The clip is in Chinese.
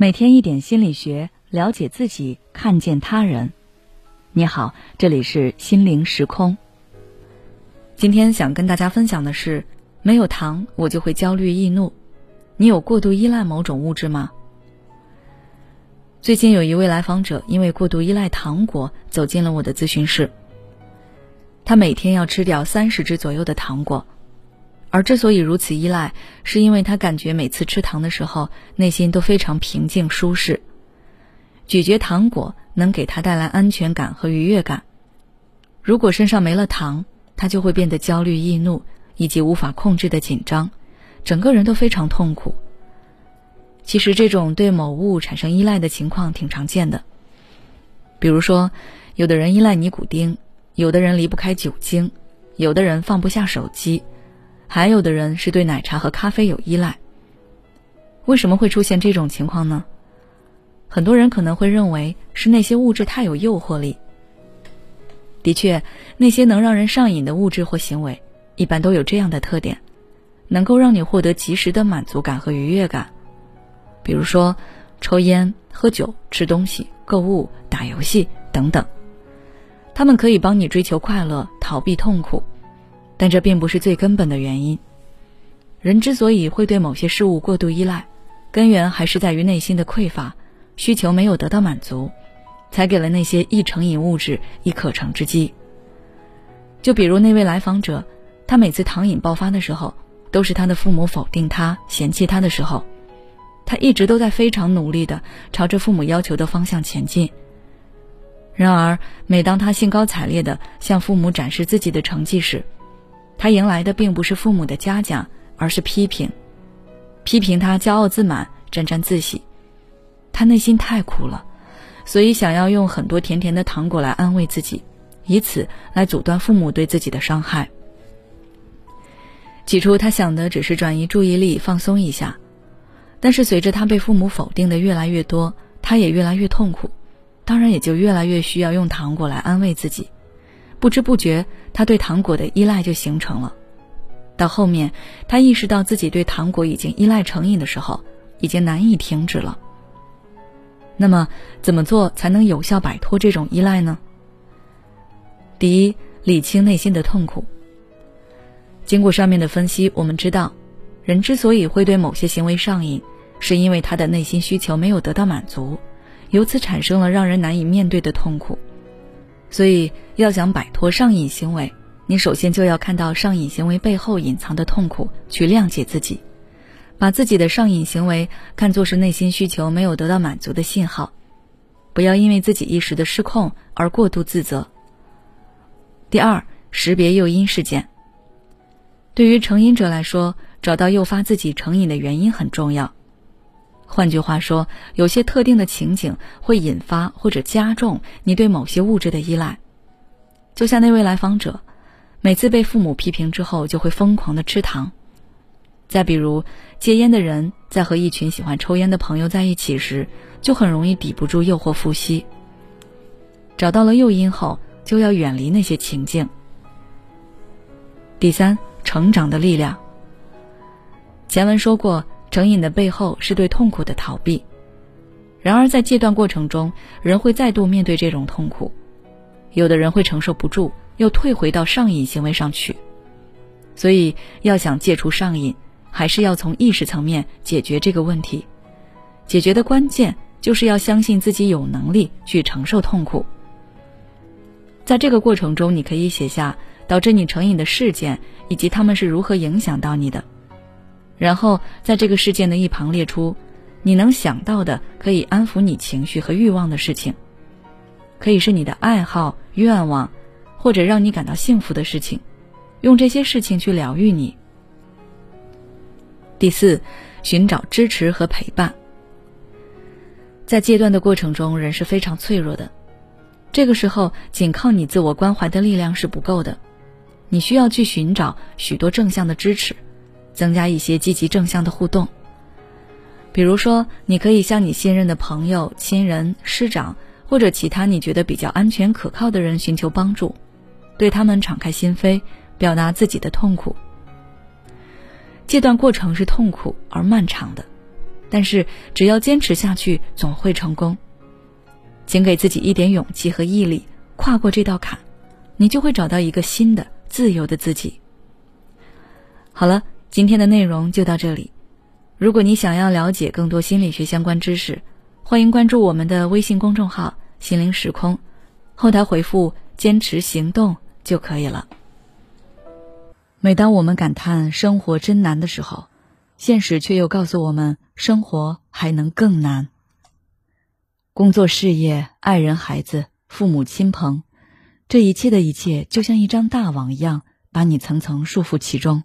每天一点心理学，了解自己，看见他人。你好，这里是心灵时空。今天想跟大家分享的是，没有糖我就会焦虑易怒。你有过度依赖某种物质吗？最近有一位来访者因为过度依赖糖果走进了我的咨询室。他每天要吃掉三十只左右的糖果。而之所以如此依赖，是因为他感觉每次吃糖的时候，内心都非常平静舒适。咀嚼糖果能给他带来安全感和愉悦感。如果身上没了糖，他就会变得焦虑易怒，以及无法控制的紧张，整个人都非常痛苦。其实这种对某物产生依赖的情况挺常见的。比如说，有的人依赖尼古丁，有的人离不开酒精，有的人放不下手机。还有的人是对奶茶和咖啡有依赖。为什么会出现这种情况呢？很多人可能会认为是那些物质太有诱惑力。的确，那些能让人上瘾的物质或行为，一般都有这样的特点，能够让你获得及时的满足感和愉悦感。比如说，抽烟、喝酒、吃东西、购物、打游戏等等，他们可以帮你追求快乐，逃避痛苦。但这并不是最根本的原因。人之所以会对某些事物过度依赖，根源还是在于内心的匮乏，需求没有得到满足，才给了那些易成瘾物质以可乘之机。就比如那位来访者，他每次糖瘾爆发的时候，都是他的父母否定他、嫌弃他的时候，他一直都在非常努力的朝着父母要求的方向前进。然而，每当他兴高采烈的向父母展示自己的成绩时，他迎来的并不是父母的嘉奖，而是批评，批评他骄傲自满、沾沾自喜。他内心太苦了，所以想要用很多甜甜的糖果来安慰自己，以此来阻断父母对自己的伤害。起初他想的只是转移注意力、放松一下，但是随着他被父母否定的越来越多，他也越来越痛苦，当然也就越来越需要用糖果来安慰自己。不知不觉，他对糖果的依赖就形成了。到后面，他意识到自己对糖果已经依赖成瘾的时候，已经难以停止了。那么，怎么做才能有效摆脱这种依赖呢？第一，理清内心的痛苦。经过上面的分析，我们知道，人之所以会对某些行为上瘾，是因为他的内心需求没有得到满足，由此产生了让人难以面对的痛苦。所以，要想摆脱上瘾行为，你首先就要看到上瘾行为背后隐藏的痛苦，去谅解自己，把自己的上瘾行为看作是内心需求没有得到满足的信号，不要因为自己一时的失控而过度自责。第二，识别诱因事件。对于成瘾者来说，找到诱发自己成瘾的原因很重要。换句话说，有些特定的情景会引发或者加重你对某些物质的依赖。就像那位来访者，每次被父母批评之后，就会疯狂的吃糖。再比如，戒烟的人在和一群喜欢抽烟的朋友在一起时，就很容易抵不住诱惑复吸。找到了诱因后，就要远离那些情境。第三，成长的力量。前文说过。成瘾的背后是对痛苦的逃避，然而在戒断过程中，人会再度面对这种痛苦，有的人会承受不住，又退回到上瘾行为上去。所以，要想戒除上瘾，还是要从意识层面解决这个问题。解决的关键就是要相信自己有能力去承受痛苦。在这个过程中，你可以写下导致你成瘾的事件，以及他们是如何影响到你的。然后在这个事件的一旁列出，你能想到的可以安抚你情绪和欲望的事情，可以是你的爱好、愿望，或者让你感到幸福的事情，用这些事情去疗愈你。第四，寻找支持和陪伴。在戒断的过程中，人是非常脆弱的，这个时候仅靠你自我关怀的力量是不够的，你需要去寻找许多正向的支持。增加一些积极正向的互动，比如说，你可以向你信任的朋友、亲人、师长或者其他你觉得比较安全可靠的人寻求帮助，对他们敞开心扉，表达自己的痛苦。戒断过程是痛苦而漫长的，但是只要坚持下去，总会成功。请给自己一点勇气和毅力，跨过这道坎，你就会找到一个新的自由的自己。好了，今天的内容就到这里。如果你想要了解更多心理学相关知识，欢迎关注我们的微信公众号“心灵时空”，后台回复“坚持行动”就可以了。每当我们感叹生活真难的时候，现实却又告诉我们，生活还能更难。工作、事业、爱人、孩子、父母亲朋，这一切的一切，就像一张大网一样，把你层层束缚其中。